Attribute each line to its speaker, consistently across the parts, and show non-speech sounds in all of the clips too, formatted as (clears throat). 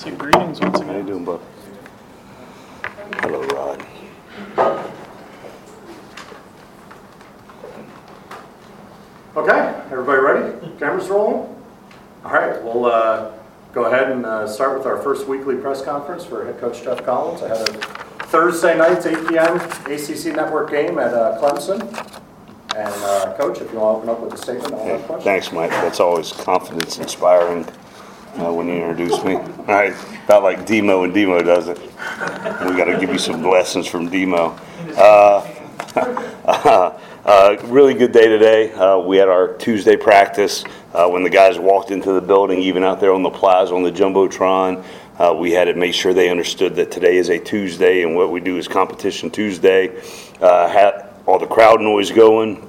Speaker 1: So greetings once
Speaker 2: How you
Speaker 1: again.
Speaker 2: doing, bud? Hello, Rod.
Speaker 3: Okay, everybody ready? Cameras rolling? All right, we'll uh, go ahead and uh, start with our first weekly press conference for head coach Geoff Collins ahead of Thursday night's 8 p.m. ACC Network game at uh, Clemson. And uh, Coach, if you want to open up with a statement, I'll have questions.
Speaker 2: Thanks, Mike. That's always confidence inspiring uh, when you introduce me. All right, about like Demo and Demo does it. We got to give you some lessons from Demo. Uh, (laughs) uh, really good day today. Uh, we had our Tuesday practice uh, when the guys walked into the building, even out there on the plaza on the jumbotron. Uh, we had to make sure they understood that today is a Tuesday, and what we do is competition Tuesday. Uh, had all the crowd noise going,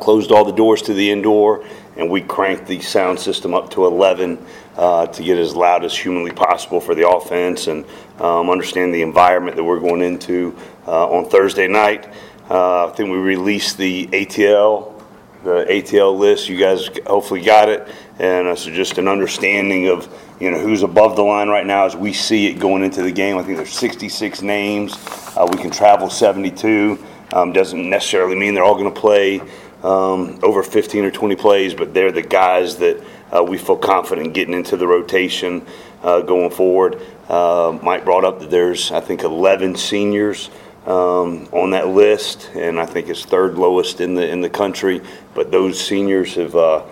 Speaker 2: closed all the doors to the indoor, and we cranked the sound system up to 11 uh, to get as loud as humanly possible for the offense and um, understand the environment that we're going into uh, on Thursday night. Uh, I think we released the ATL, the ATL list. You guys hopefully got it, and uh, so just an understanding of you know who's above the line right now as we see it going into the game. I think there's 66 names. Uh, we can travel 72. Um, doesn't necessarily mean they're all going to play um, over 15 or 20 plays, but they're the guys that uh, we feel confident getting into the rotation uh, going forward. Uh, Mike brought up that there's, I think, 11 seniors um, on that list, and I think it's third lowest in the in the country. But those seniors have uh,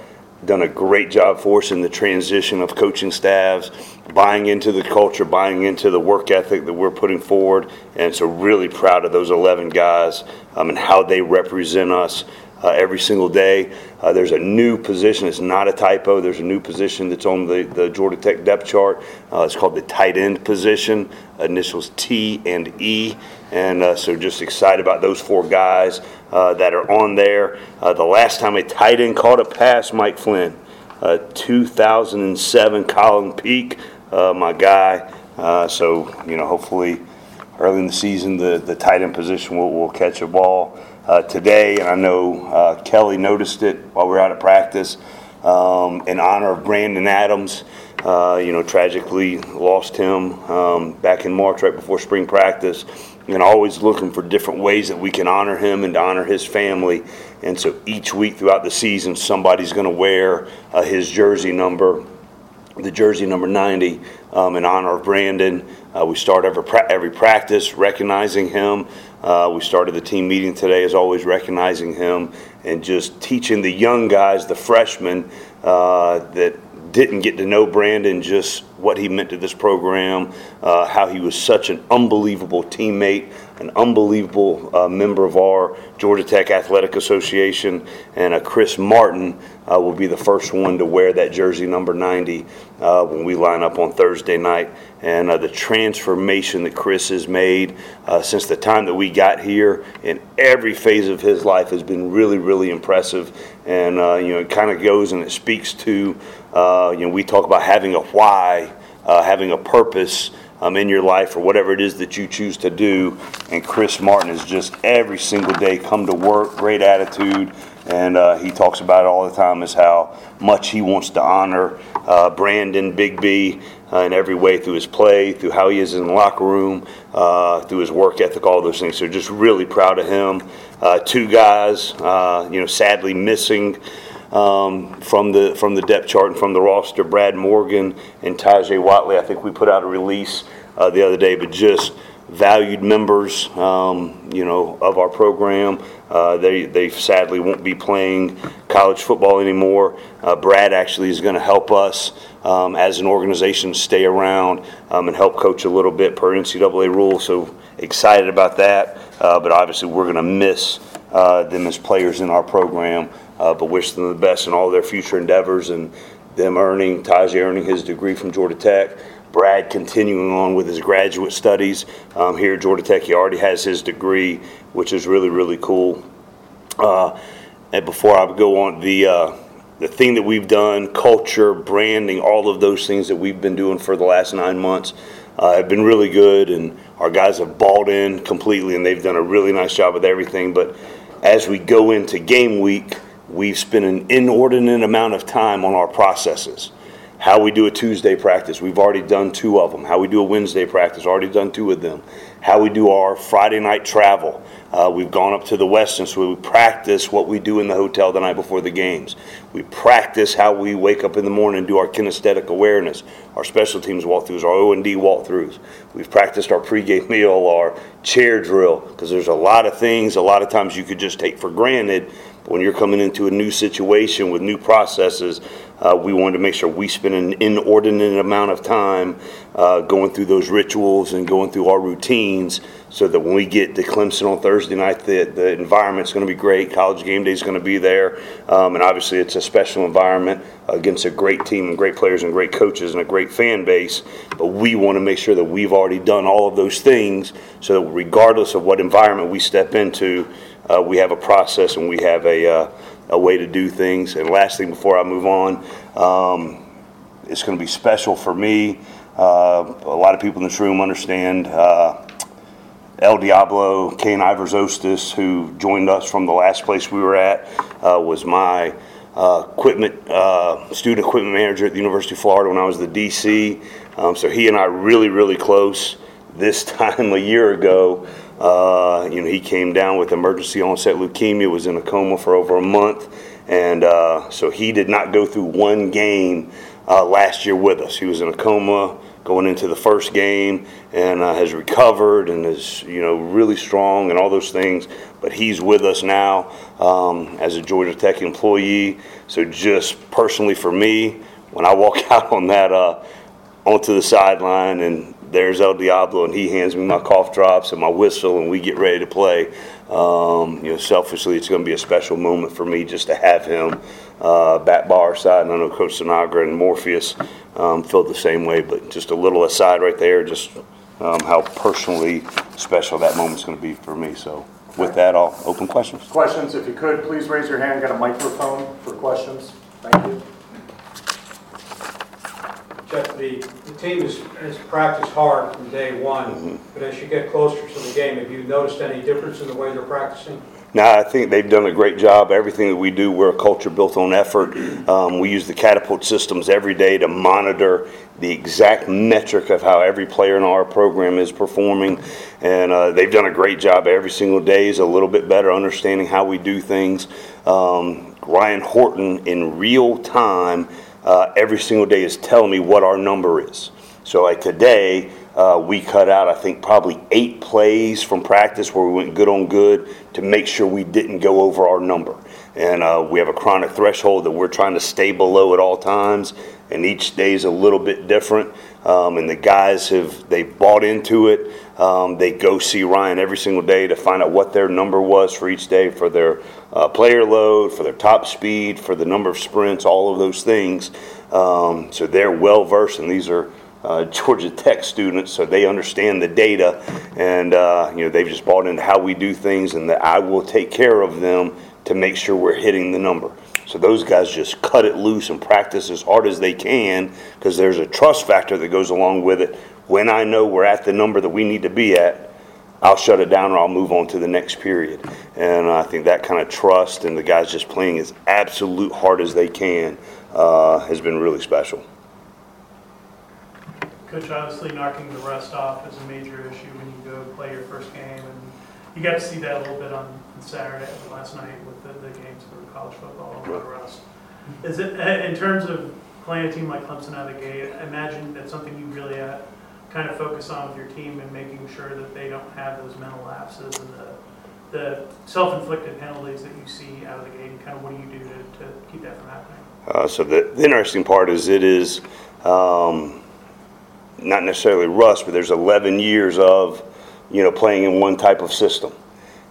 Speaker 2: done a great job for us in the transition of coaching staffs, buying into the culture, buying into the work ethic that we're putting forward, and so really proud of those 11 guys um, and how they represent us uh, every single day. Uh, there's a new position. It's not a typo. There's a new position that's on the, the Georgia Tech depth chart. Uh, it's called the tight end position. Initials T and E. And uh, so just excited about those four guys uh, that are on there. Uh, the last time a tight end caught a pass, Mike Flynn, uh, 2007 Colin Peek, my guy. So, you know, hopefully early in the season, the, the tight end position will, will catch a ball uh, today. And I know uh, Kelly noticed it while we were out of practice um, in honor of Brandon Adams. Uh, you know, tragically lost him um, back in March, right before spring practice. And always looking for different ways that we can honor him and to honor his family. And so each week throughout the season, somebody's going to wear uh, his jersey number the jersey number 90 um, in honor of Brandon. Uh, we start every, pra- every practice recognizing him. Uh, we started the team meeting today, as always, recognizing him and just teaching the young guys, the freshmen, uh, that didn't get to know Brandon, just what he meant to this program, uh, how he was such an unbelievable teammate, an unbelievable uh, member of our Georgia Tech Athletic Association, and uh, Chris Martin uh, will be the first one to wear that jersey number 90 uh, when we line up on Thursday night. And uh, the transformation that Chris has made since the time that we got here in every phase of his life has been really, really impressive. And you know, it kind of goes and it speaks to uh, you know we talk about having a why, uh, having a purpose um, in your life or whatever it is that you choose to do. And Chris Martin is just every single day come to work, great attitude, and uh, he talks about it all the time is how much he wants to honor uh, Brandon Big B uh, in every way through his play, through how he is in the locker room, uh, through his work ethic, all those things. So just really proud of him. Two guys, you know, sadly missing um, from the from the depth chart and from the roster. Brad Morgan and Tajay Watley. I think we put out a release uh, the other day, but just valued members, um, you know, of our program. Uh, they they sadly won't be playing college football anymore. Uh, Brad actually is going to help us um, as an organization stay around um, and help coach a little bit per NCAA rule. So excited about that. Uh, but obviously, we're going to miss uh, them as players in our program. Uh, but wish them the best in all their future endeavors and them earning Tajay earning his degree from Georgia Tech. Brad continuing on with his graduate studies um, here at Georgia Tech. He already has his degree, which is really really cool. Uh, and before I go on, the uh, the thing that we've done, culture, branding, all of those things that we've been doing for the last nine months uh, have been really good, and our guys have bought in completely, and they've done a really nice job with everything. But as we go into game week, we've spent an inordinate amount of time on our processes. how we do a Tuesday practice. We've already done two of them. How we do a Wednesday practice. Already done two of them. How we do our Friday night travel. Uh, we've gone up to the Westin, so we practice what we do in the hotel the night before the games. We practice how we wake up in the morning and do our kinesthetic awareness, our special teams walkthroughs, our O and D walkthroughs. We've practiced our pregame (laughs) meal, our chair drill, because there's a lot of things. A lot of times you could just take for granted when you're coming into a new situation with new processes, uh, we wanted to make sure we spend an inordinate amount of time uh, going through those rituals and going through our routines so that when we get to Clemson on Thursday night, the, the environment's going to be great. College game day is going to be there. Um, and obviously, it's a special environment against a great team and great players and great coaches and a great fan base. But we want to make sure that we've already done all of those things so that regardless of what environment we step into, uh, we have a process and we have a, uh, a way to do things. And last thing before I move on, um, it's going to be special for me. Uh, a lot of people in this room understand uh, El Diablo, Kane Iverzostis, who joined us from the last place we were at, uh, was my uh, equipment student equipment manager at the University of Florida when I was the DC. Um, so he and I really, really close. This (laughs) time a year ago, uh, you know, he came down with emergency onset leukemia, was in a coma for over a month, and uh, so he did not go through one game uh, last year with us. He was in a coma going into the first game and uh, has recovered and is, you know, really strong and all those things. But he's with us now um, as a Georgia Tech employee. So just personally for me, when I walk (laughs) out on that uh, onto the sideline and there's El Diablo, and he hands me my cough drops and my whistle, and we get ready to play. Um, you know, selfishly, it's going to be a special moment for me just to have him uh, back by our side. And I know Coach Sinagra and Morpheus um, feel the same way, but just a little aside right there, just um, how personally special that moment's going to be for me. So, with that, I'll open questions.
Speaker 3: Questions, if you could, please raise your hand. Got a microphone for questions. Thank you.
Speaker 1: Geoff, the, the team has, has practiced hard from day one, but as you get closer to the game, have you noticed any difference in the way they're practicing?
Speaker 2: No, I think they've done a great job. Everything that we do, we're a culture built on effort. (clears throat) Um, we use the catapult systems every day to monitor the exact metric of how every player in our program is performing. And uh, they've done a great job every single day, is a little bit better understanding how we do things. Um, Ryan Horton, in real time, uh, every single day is telling me what our number is. So, like today, uh, we cut out, I think, probably eight plays from practice where we went good on good to make sure we didn't go over our number. And uh, we have a chronic threshold that we're trying to stay below at all times, and each day is a little bit different. Um, and the guys have they bought into it. Um, they go see Ryan every single day to find out what their number was for each day for their uh, player load, for their top speed, for the number of sprints, all of those things. Um, so they're well versed, and these are uh, (laughs) Georgia Tech students, so they understand the data, and uh, you know they've just bought into how we do things, and that I will take care of them to make sure we're hitting the number. So those guys just cut it loose and practice as hard as they can because there's a trust factor that goes along with it. When I know we're at the number that we need to be at, I'll shut it down or I'll move on to the next period. And I think that kind of trust and the guys just playing as absolute hard as they can uh, has been really special.
Speaker 4: Coach, obviously knocking the rust off is a major issue when you go play your first game, and you got to see that a little bit on Saturday, last night with the, the games for college football, and the rust. Is it, in terms of playing a team like Clemson out of the gate, I imagine that's something you really kind of focus on with your team and making sure that they don't have those mental lapses and the, the self-inflicted penalties that you see out of the gate, and kind of what do you do to, to keep that from happening?
Speaker 2: Uh, so the, the interesting part is it is um, not necessarily rust, but there's 11 years of you know playing in one type of system,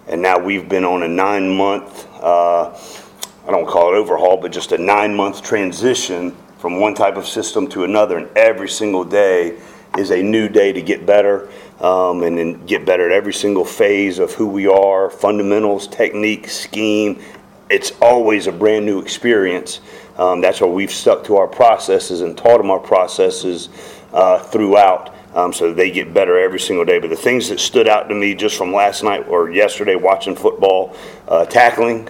Speaker 2: and now we've been on a nine month uh, I don't call it overhaul, but just a nine month transition from one type of system to another, and every single day is a new day to get better um, and then get better at every single phase of who we are fundamentals, technique, scheme. It's always a brand new experience. Um, that's why we've stuck to our processes and taught them our processes uh, throughout. Um, so they get better every single day. But the things that stood out to me just from last night or yesterday watching football, uh, tackling,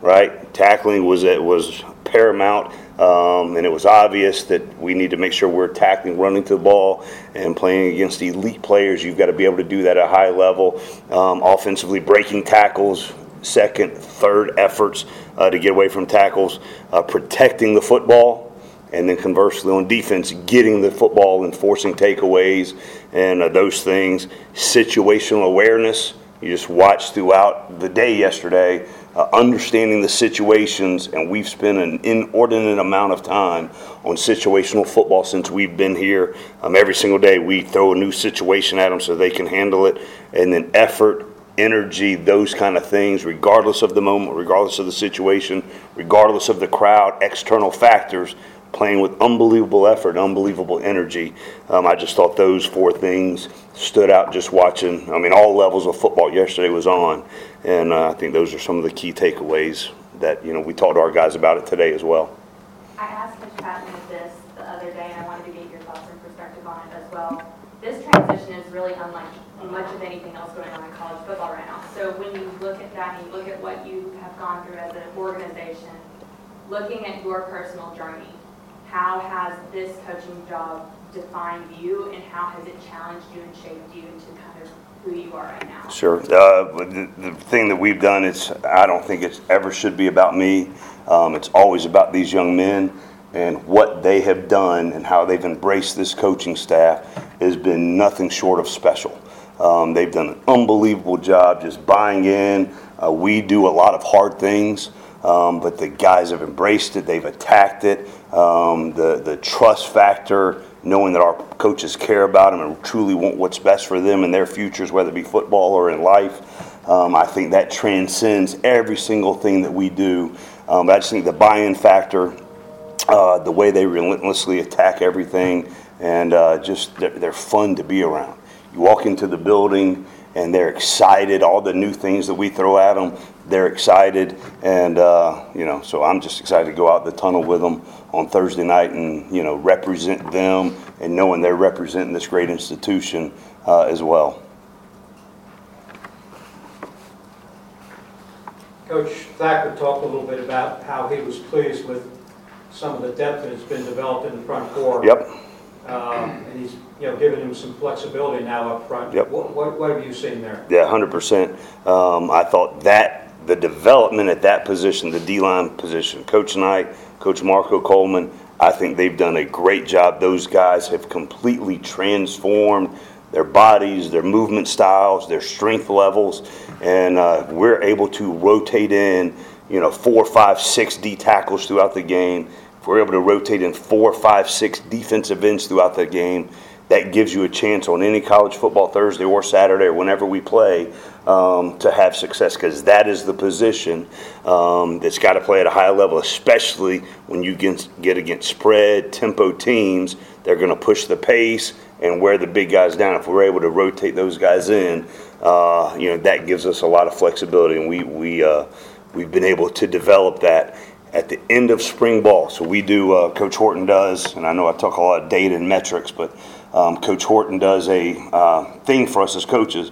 Speaker 2: right? Tackling was it was paramount. Um, and it was obvious that we need to make sure we're tackling, running to the ball, and playing against elite players. You've got to be able to do that at a high level. Um, offensively, breaking tackles, second, third efforts uh, to get away from tackles, uh, protecting the football, and then conversely on defense, getting the football and forcing takeaways and uh, those things. Situational awareness. You just watched throughout the day yesterday, uh, understanding the situations, and we've spent an inordinate amount of time on situational football since we've been here. Um, every single day, we throw a new situation at them so they can handle it, and then effort, energy, those kind of things, regardless of the moment, regardless of the situation, regardless of the crowd, external factors, playing with unbelievable effort, unbelievable energy. Um, I just thought those four things stood out just watching. I mean, all levels of football yesterday was on, and uh, I think those are some of the key takeaways that you know we talked to our guys about it today as well.
Speaker 5: I asked Coach Patton this the other day, and I wanted to get your thoughts and perspective on it as well. This transition is really unlike much of anything else going on in college football right now. So when you look at that and you look at what you have gone through as an organization, looking at your personal journey, how has this coaching job defined you, and how has it challenged you and shaped you into kind of who you are right now?
Speaker 2: Sure. Uh, the, the thing that we've done is, I don't think it ever should be about me. Um, it's always about these young men and what they have done and how they've embraced this coaching staff has been nothing short of special. Um, they've done an unbelievable job just buying in. Uh, we do a lot of hard things, um, but the guys have embraced it. They've attacked it. Um, the the trust factor, knowing that our coaches care about them and truly want what's best for them and their futures, whether it be football or in life. Um, I think that transcends every single thing that we do. Um, I just think the buy-in factor, uh, the way they relentlessly attack everything, and uh, just they're, they're fun to be around. You walk into the building and they're excited. All the new things that we throw at them, they're excited, and uh, you know. So I'm just excited to go out the tunnel with them on Thursday night and you know represent them and knowing they're representing this great institution uh, as well.
Speaker 1: Coach Thacker talked a little bit about how he was pleased with some of the depth that has been developed in the front four.
Speaker 2: Yep.
Speaker 1: Um, And he's, you know, giving him some flexibility now up front.
Speaker 2: Yep.
Speaker 1: What, what what have you seen there?
Speaker 2: Yeah, hundred percent. Um, I thought that the development at that position, the D line position, Coach Knight, Coach Marco Coleman, I think they've done a great job. Those guys have completely transformed their bodies, their movement styles, their strength levels, and uh, we're able to rotate in, you know, four, five, six D tackles throughout the game. We're able to rotate in four, five, six defensive ends throughout the game, that gives you a chance on any college football Thursday or Saturday or whenever we play um, to have success because that is the position um, that's got to play at a high level, especially when you get, get against spread, tempo teams. They're going to push the pace and wear the big guys down. If we're able to rotate those guys in, uh, you know that gives us a lot of flexibility, and we we uh, we've been able to develop that at the end of spring ball. So we do, uh, Coach Horton does, and I know I talk a lot of data and metrics, but um, Coach Horton does a uh, thing for us as coaches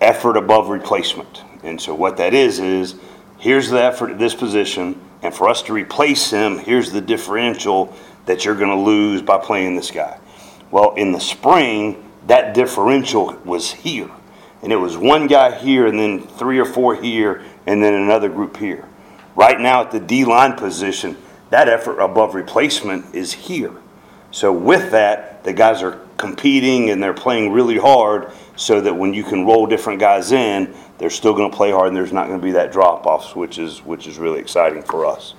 Speaker 2: effort above replacement. And so what that is, is here's the effort at this position, and for us to replace him, here's the differential that you're going to lose by playing this guy. Well, in the spring, that differential was here. And it was one guy here, and then three or four here, and then another group here. Right now, at the D line position, that effort above replacement is here. So, with that, the guys are competing and they're playing really hard so that when you can roll different guys in, they're still going to play hard and there's not going to be that drop off, which is, which is really exciting for us.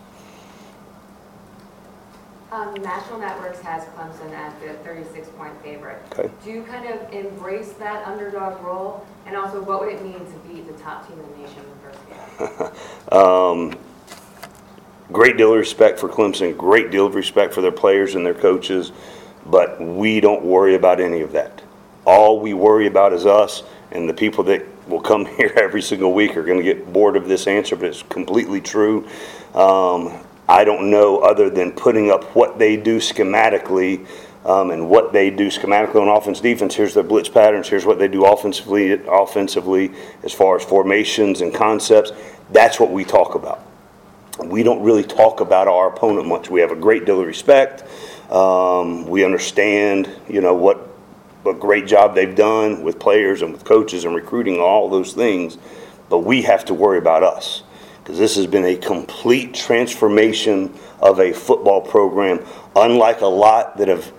Speaker 6: Um, National Networks has Clemson as the 36-point favorite.
Speaker 2: Okay.
Speaker 6: Do you kind of embrace that underdog role? And also, what would it mean to beat the top team in the nation in the first game? (laughs)
Speaker 2: Um, great deal of respect for Clemson, great deal of respect for their players and their coaches, but we don't worry about any of that. All we worry about is us and the people that will come (laughs) here every single week are going to get bored of this answer, but it's completely true. Um, I don't know other than putting up what they do schematically um, and what they do schematically on offense defense. Here's their blitz patterns. Here's what they do offensively. Offensively, as far as formations and concepts, that's what we talk about. We don't really talk about our opponent much. We have a great deal of respect. Um, we understand, you know, what a great job they've done with players and with coaches and recruiting, all those things. But we have to worry about us because this has been a complete transformation of a football program, unlike a lot that have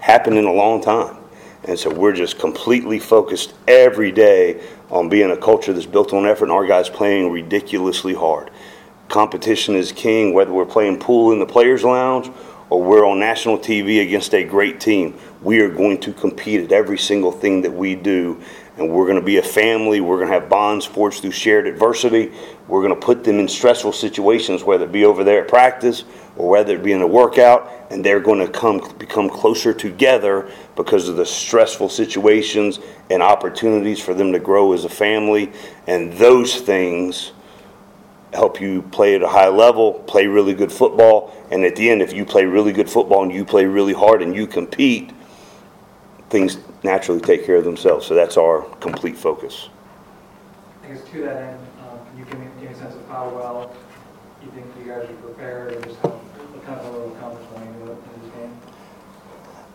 Speaker 2: happened in a long time. And so we're just completely focused every day on being a culture that's built on effort and our guys playing ridiculously hard. Competition is king, whether we're playing pool in the players' lounge or we're on national TV against a great team. We are going to compete at every single thing that we do. And we're going to be a family. We're going to have bonds forged through shared adversity. We're going to put them in stressful situations, whether it be over there at practice or whether it be in a workout, and they're going to come become closer together because of the stressful situations and opportunities for them to grow as a family. And those things help you play at a high level, play really good football, and at the end, if you play really good football and you play really hard and you compete, things naturally take care of themselves. So that's our complete focus.
Speaker 7: I guess to that end, um, can you give me, give me a sense of how well you think you guys are prepared, or just how, what kind of level of accomplishment you in this game?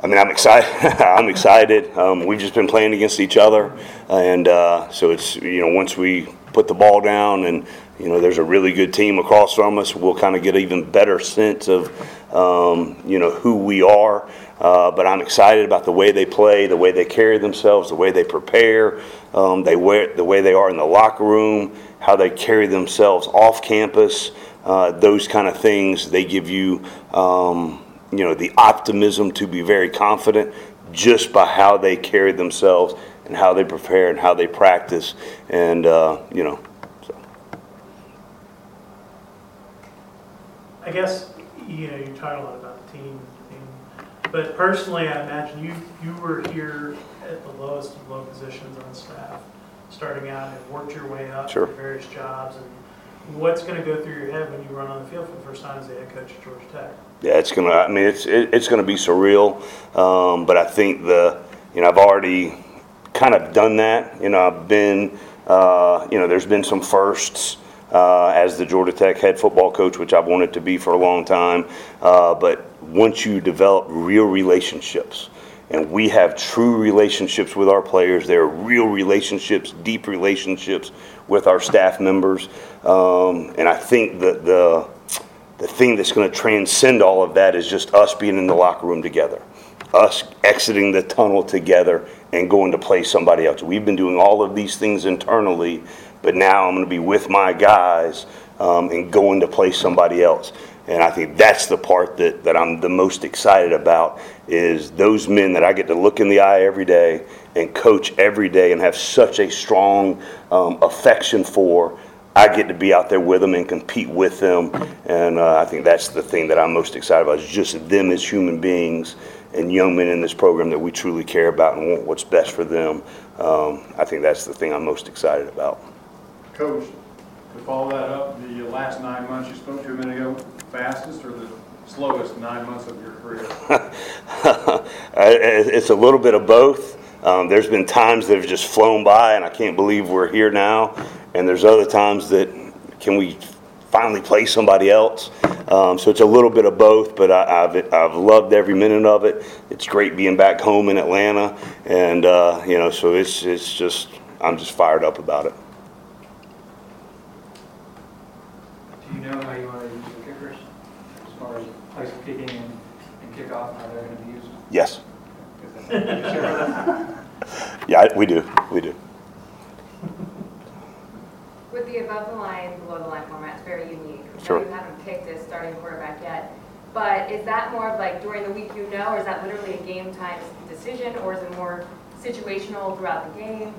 Speaker 2: I mean, I'm excited. (laughs) I'm excited. Um, we've just been playing against each other, and uh, so it's you know once we put the ball down and you know there's a really good team across from us, we'll kind of get an even better sense of um, you know who we are. Uh, but I'm excited about the way they play, the way they carry themselves, the way they prepare, um, they wear, the way they are in the locker room, how they carry themselves off campus. Uh, those kind of things they give you, um, you know, the optimism to be very confident just by how they carry themselves and how they prepare and how they practice, and uh, you know. So.
Speaker 4: I guess, you know, you talk a lot about the team, but personally, I imagine you, you were here at the lowest of low positions on staff, starting out and worked your way up
Speaker 2: Sure.
Speaker 4: to various jobs, and what's gonna go through your head when you run on the field for the first time as the head coach at Georgia Tech?
Speaker 2: Yeah, it's gonna. I mean, it's it, it's gonna be surreal. Um, but I think the, you know, I've already kind of done that. You know, I've been, uh, you know, there's been some firsts uh, as the Georgia Tech head football coach, which I've wanted to be for a long time. Uh, but once you develop real relationships, and we have true relationships with our players, they're real relationships, deep relationships with our staff members, um, and I think that the the thing that's going to transcend all of that is just us being in the locker room together, us exiting the tunnel together and going to play somebody else. We've been doing all of these things internally, but now I'm going to be with my guys um, and going to play somebody else. And I think that's the part that, that I'm the most excited about is those men that I get to look in the eye every day and coach every day and have such a strong um, affection for. I get to be out there with them and compete with them, and uh, I think that's the thing that I'm most excited about is just them as human beings and young men in this program that we truly care about and want what's best for them. Um, I think that's the thing I'm most excited about.
Speaker 8: Coach, to follow that up, the last nine months you spoke to a minute ago, fastest or the slowest nine months of your career? (laughs)
Speaker 2: Uh, it's a little bit of both. Um, there's been times that have just flown by, and I can't believe we're here now. And there's other times that can we finally play somebody else? Um, so it's a little bit of both, but I, I've I've loved every minute of it. It's great being back home in Atlanta, and uh, you know, so it's it's just I'm just fired up about it.
Speaker 7: Do you know how you want to use the kickers, as far as place of kicking and, and kickoff, how they're going to be used?
Speaker 2: Yes,
Speaker 7: Is that- can you share that?
Speaker 2: yeah, we do, we do.
Speaker 6: With the above the line, below the line format, it's very unique.
Speaker 2: Sure.
Speaker 6: You haven't picked a starting quarterback yet, but is that more of like during the week you know, or is that literally a game time decision, or is it more situational throughout the game?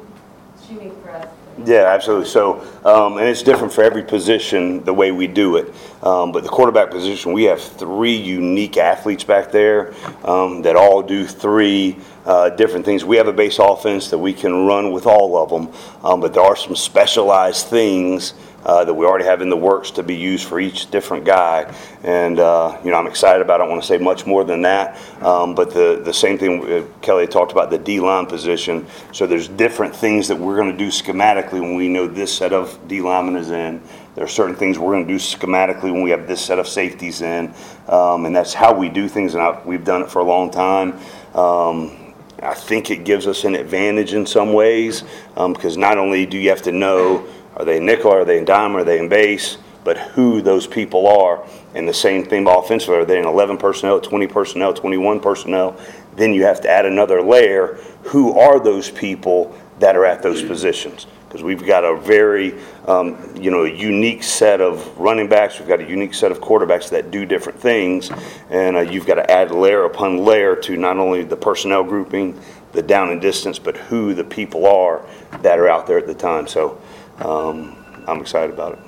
Speaker 6: It's unique for us.
Speaker 2: Yeah, absolutely. So, um, and it's different for every position the way we do it. Um, but the quarterback position, we have three unique athletes back there um, that all do three uh, different things. We have a base offense that we can run with all of them, um, but there are some specialized things uh, that we already have in the works to be used for each different guy. And, uh, you know, I'm excited about it. I don't want to say much more than that. Um, but the, the same thing, uh, Kelly talked about the D-line position. So there's different things that we're going to do schematically when we know this set of D linemen is in. There are certain things we're going to do schematically when we have this set of safeties in. Um, and that's how we do things. And I, we've done it for a long time. Um, I think it gives us an advantage in some ways um, because not only do you have to know are they nickel, are they in dime, are they in base, but who those people are. And the same thing offensively, are they in 11 personnel, 20 personnel, 21 personnel? Then you have to add another layer. Who are those people that are at those positions? Because we've got a very, um, you know, unique set of running backs. We've got a unique set of quarterbacks that do different things, and uh, you've got to add layer upon layer to not only the personnel grouping, the down and distance, but who the people are that are out there at the time. So um, I'm excited about it.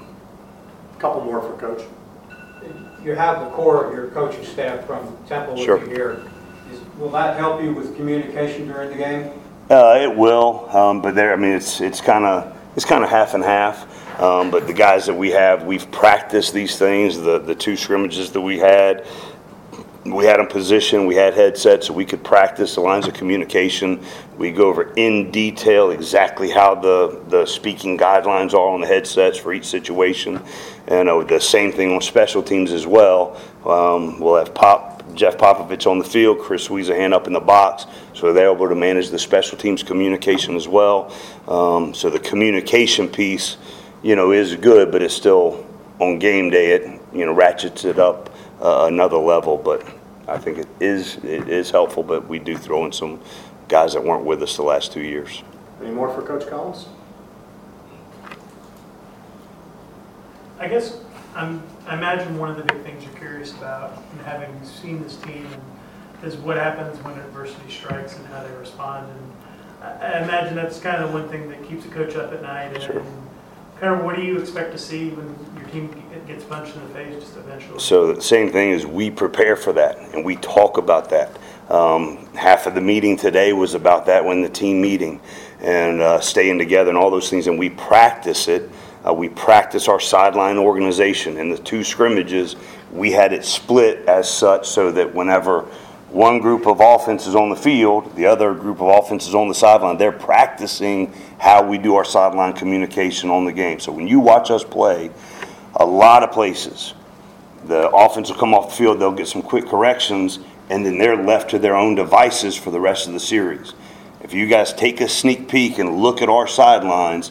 Speaker 3: A Couple more for Coach.
Speaker 1: You have the core of your coaching staff from Temple with
Speaker 2: Sure.
Speaker 1: you here. Is- Will that help you with communication during the game?
Speaker 2: Uh, it will, um, but there, I mean, it's, it's kind of, it's kind of half and half. Um, but the guys that we have, we've practiced these things, the, the two scrimmages that we had. We had them positioned, we had headsets, so we could practice the lines of communication. We go over in detail exactly how the, the speaking guidelines are on the headsets for each situation. And uh, the same thing on special teams as well. Um, we'll have Pop, Jeff Popovich on the field, Chris Weezahan up in the box, so they're able to manage the special teams communication as well. Um, so the communication piece, you know, is good, but it's still on game day. It you know ratchets it up uh, another level. But I think it is it is helpful. But we do throw in some guys that weren't with us the last two years.
Speaker 3: Any more for Coach Collins?
Speaker 4: I guess I'm, I imagine one of the big things you're curious about, and having seen this team, is what happens when adversity strikes and how they respond. And I, I imagine that's kind of one thing that keeps a coach up at night. And
Speaker 2: Sure.
Speaker 4: Kind what do you expect to see when your team gets punched in the face just eventually?
Speaker 2: So the same thing is we prepare for that and we talk about that. Um, half of the meeting today was about that when the team meeting and uh, staying together and all those things, and we practice it. Uh, we practice our sideline organization. In the two scrimmages, we had it split as such so that whenever one group of offense is on the field, the other group of offense is on the sideline, they're practicing how we do our sideline communication on the game. So when you watch us play, a lot of places, the offense will come off the field, they'll get some quick corrections, and then they're left to their own devices for the rest of the series. If you guys take a sneak peek and look at our sidelines,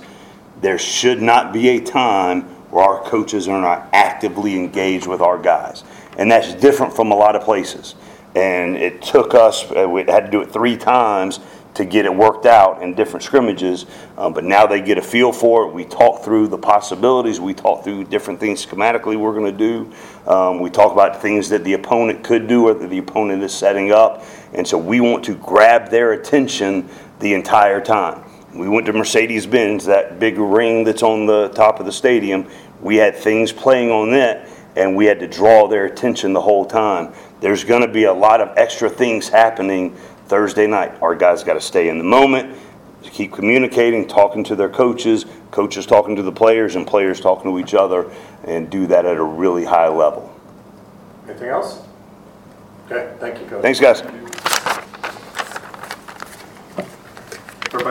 Speaker 2: there should not be a time where our coaches are not actively engaged with our guys. And that's different from a lot of places. And it took us, uh, we had to do it three times to get it worked out in different scrimmages. Um, but now they get a feel for it. We talk through the possibilities. We talk through different things schematically we're going to do. Um, we talk about things that the opponent could do or that the opponent is setting up. And so we want to grab their attention the entire time. We went to Mercedes Benz, that big ring that's on the top of the stadium. We had things playing on that, and we had to draw their attention the whole time there's going to be a lot of extra things happening Thursday night. Our guys got to stay in the moment, keep communicating, talking to their coaches, coaches talking to the players, and players talking to each other, and do that at a really high level.
Speaker 3: Anything else? Okay, thank you, coach.
Speaker 2: Thanks, guys. Everybody